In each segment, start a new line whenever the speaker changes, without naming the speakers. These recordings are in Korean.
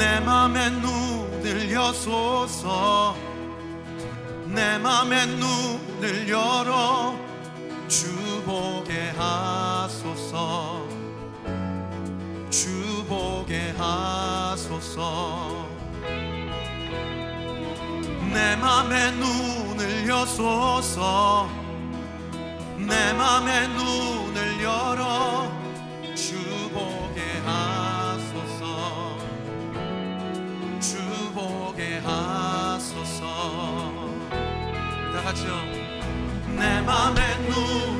내 맘에 눈을 여소서. 내 맘에 눈을 열어 주보게 하소서. 주보게 하소서. 내 맘에 눈을 여소서. 내 맘에 눈을 열어 하소서. 다 같이요. 내 맘에 눈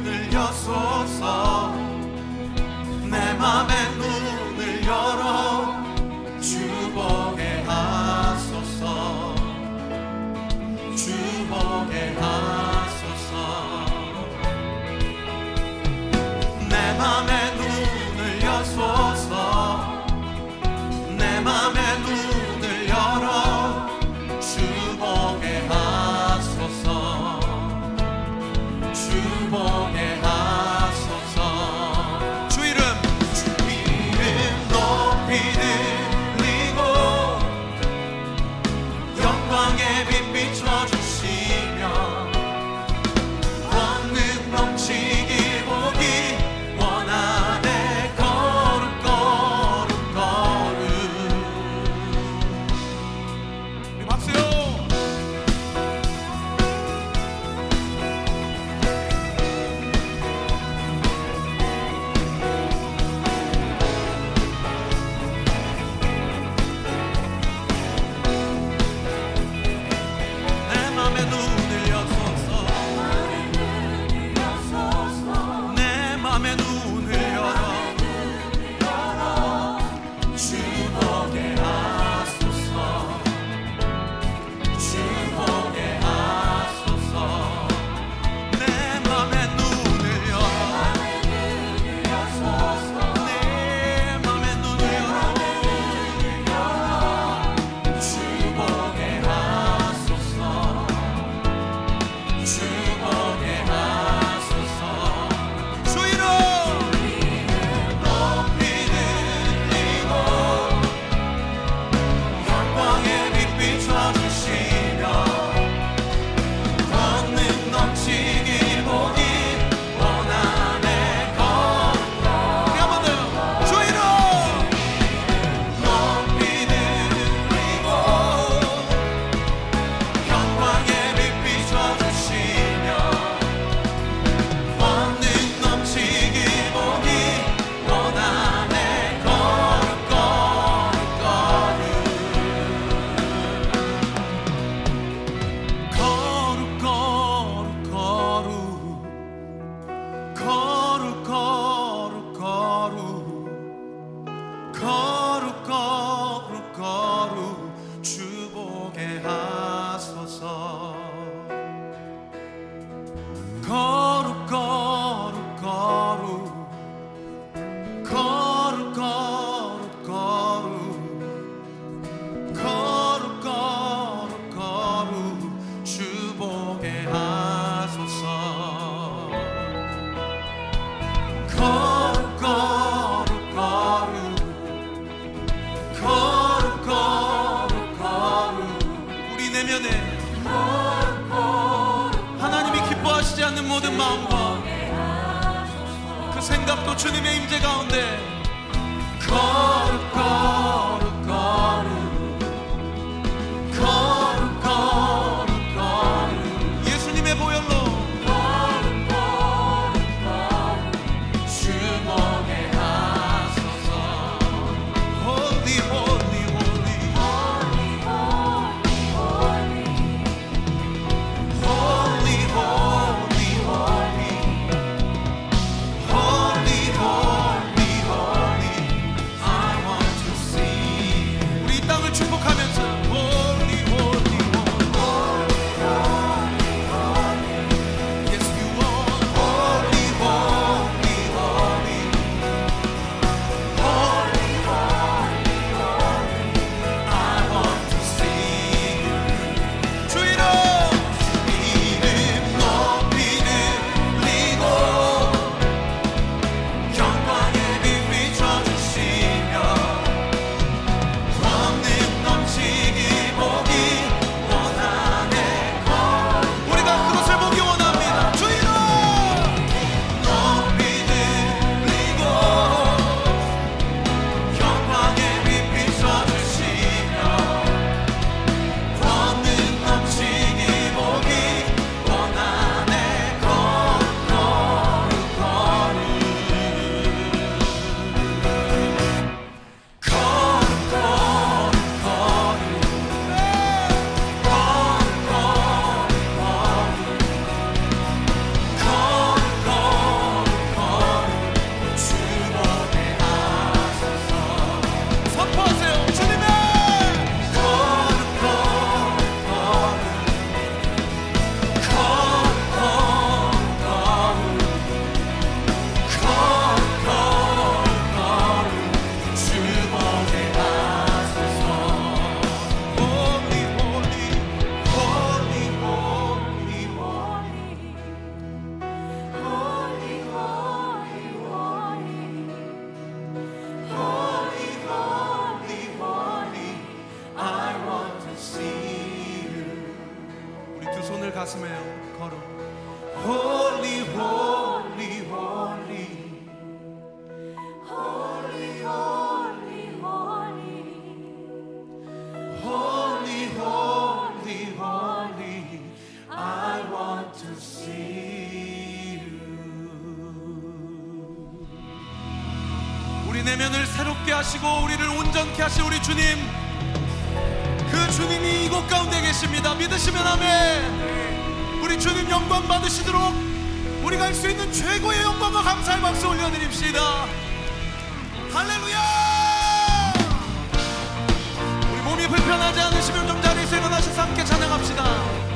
우리
내면을 새롭게 하시고 우리를 온전케 하실 우리 주님. 그 주님이 이곳 가운데 계십니다. 믿으시면 아멘. 우리 주님 영광 받으시도록 우리가 할 수 있는 최고의 영광과 감사의 박수 올려드립시다. 할렐루야! 우리 몸이 불편하지 않으시면 좀 자리에서 일어나셔서 함께 찬양합시다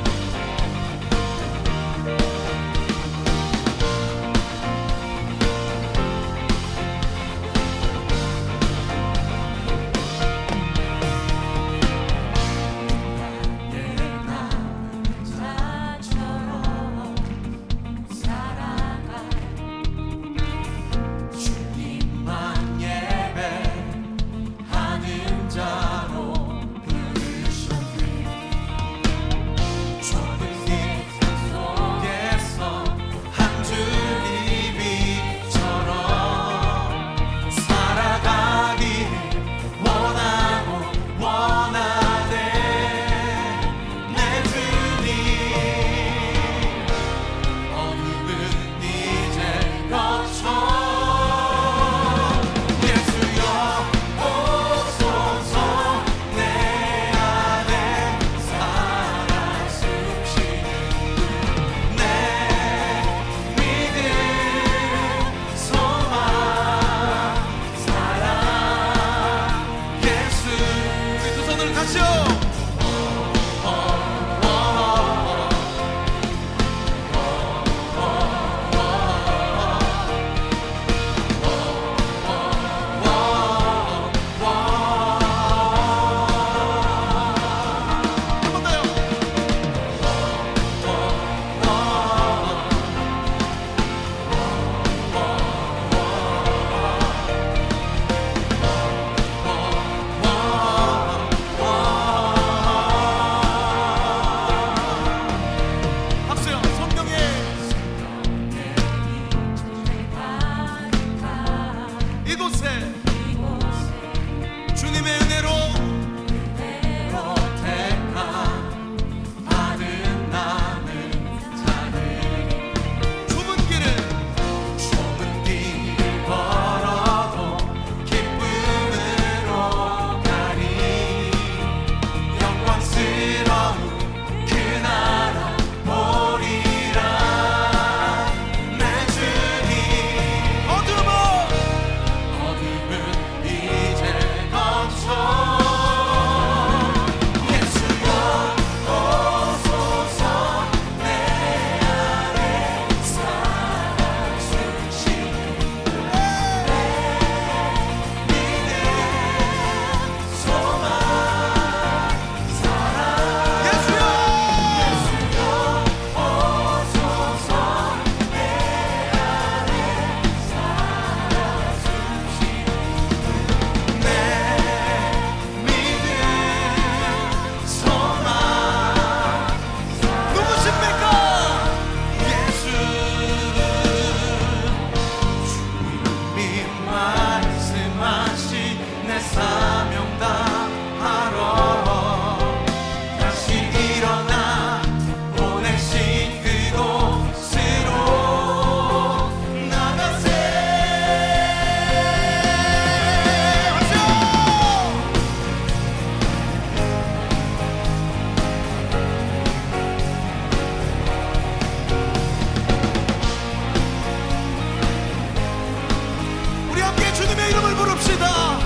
이름을 부릅시다.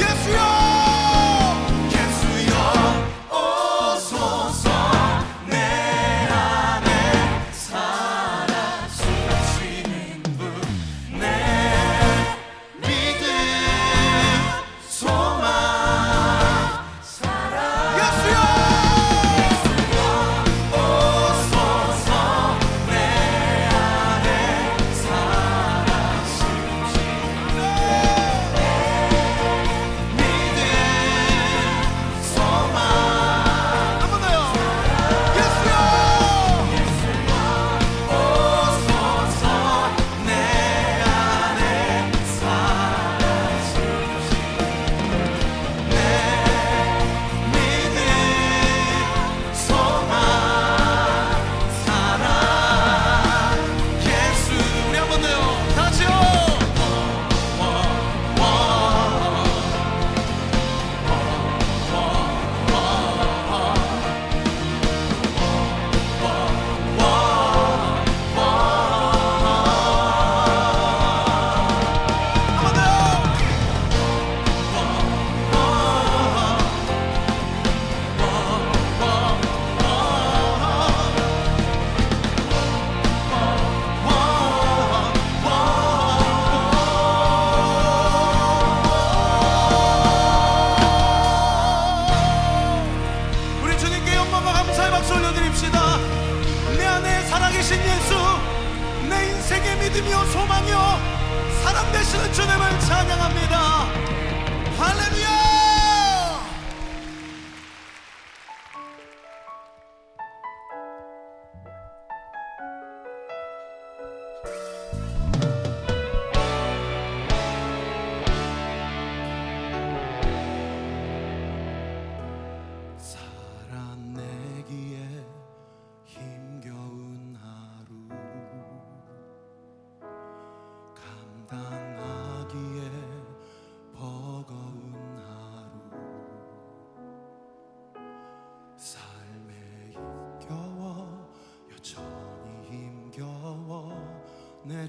예수여!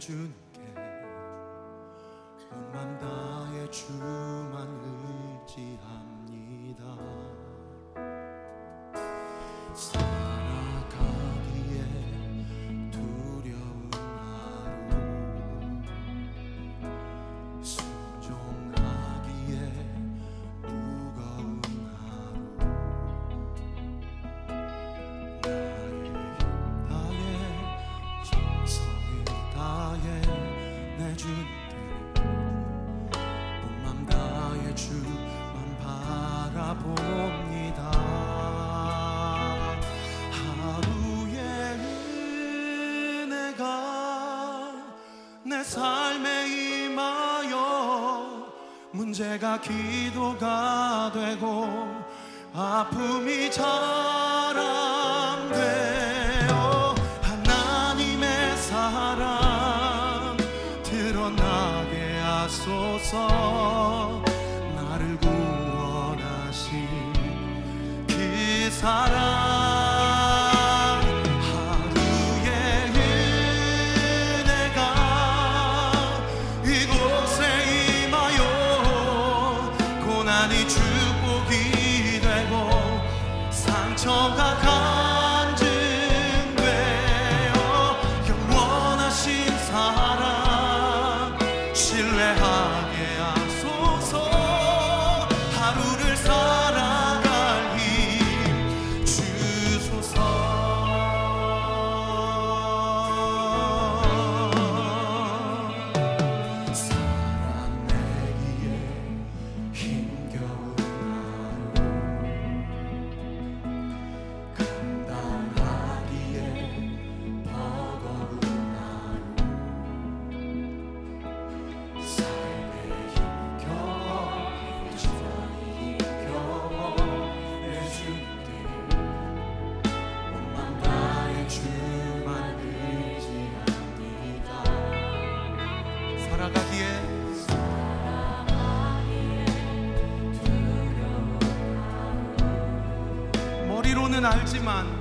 준 문제가 기도가 되고 아픔이 자랑되어 하나님의 사랑 드러나게 하소서. 나를 구원하신 그 사랑 알지만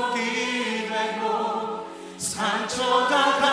축복이 되고 상처가